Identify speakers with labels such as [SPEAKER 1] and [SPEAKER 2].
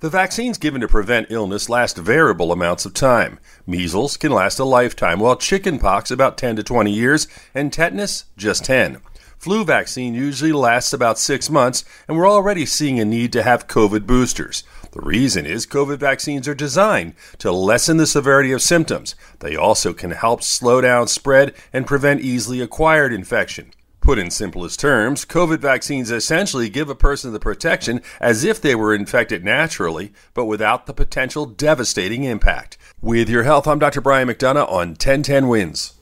[SPEAKER 1] The vaccines given to prevent illness last variable amounts of time. Measles can last a lifetime, while chickenpox about 10 to 20 years, and tetanus just 10. Flu vaccine usually lasts about six months, and we're already seeing a need to have COVID boosters. The reason is COVID vaccines are designed to lessen the severity of symptoms. They also can help slow down spread and prevent easily acquired infection. Put in simplest terms, COVID vaccines essentially give a person the protection as if they were infected naturally, but without the potential devastating impact. With your health, I'm Dr. Brian McDonough on 1010 Wins.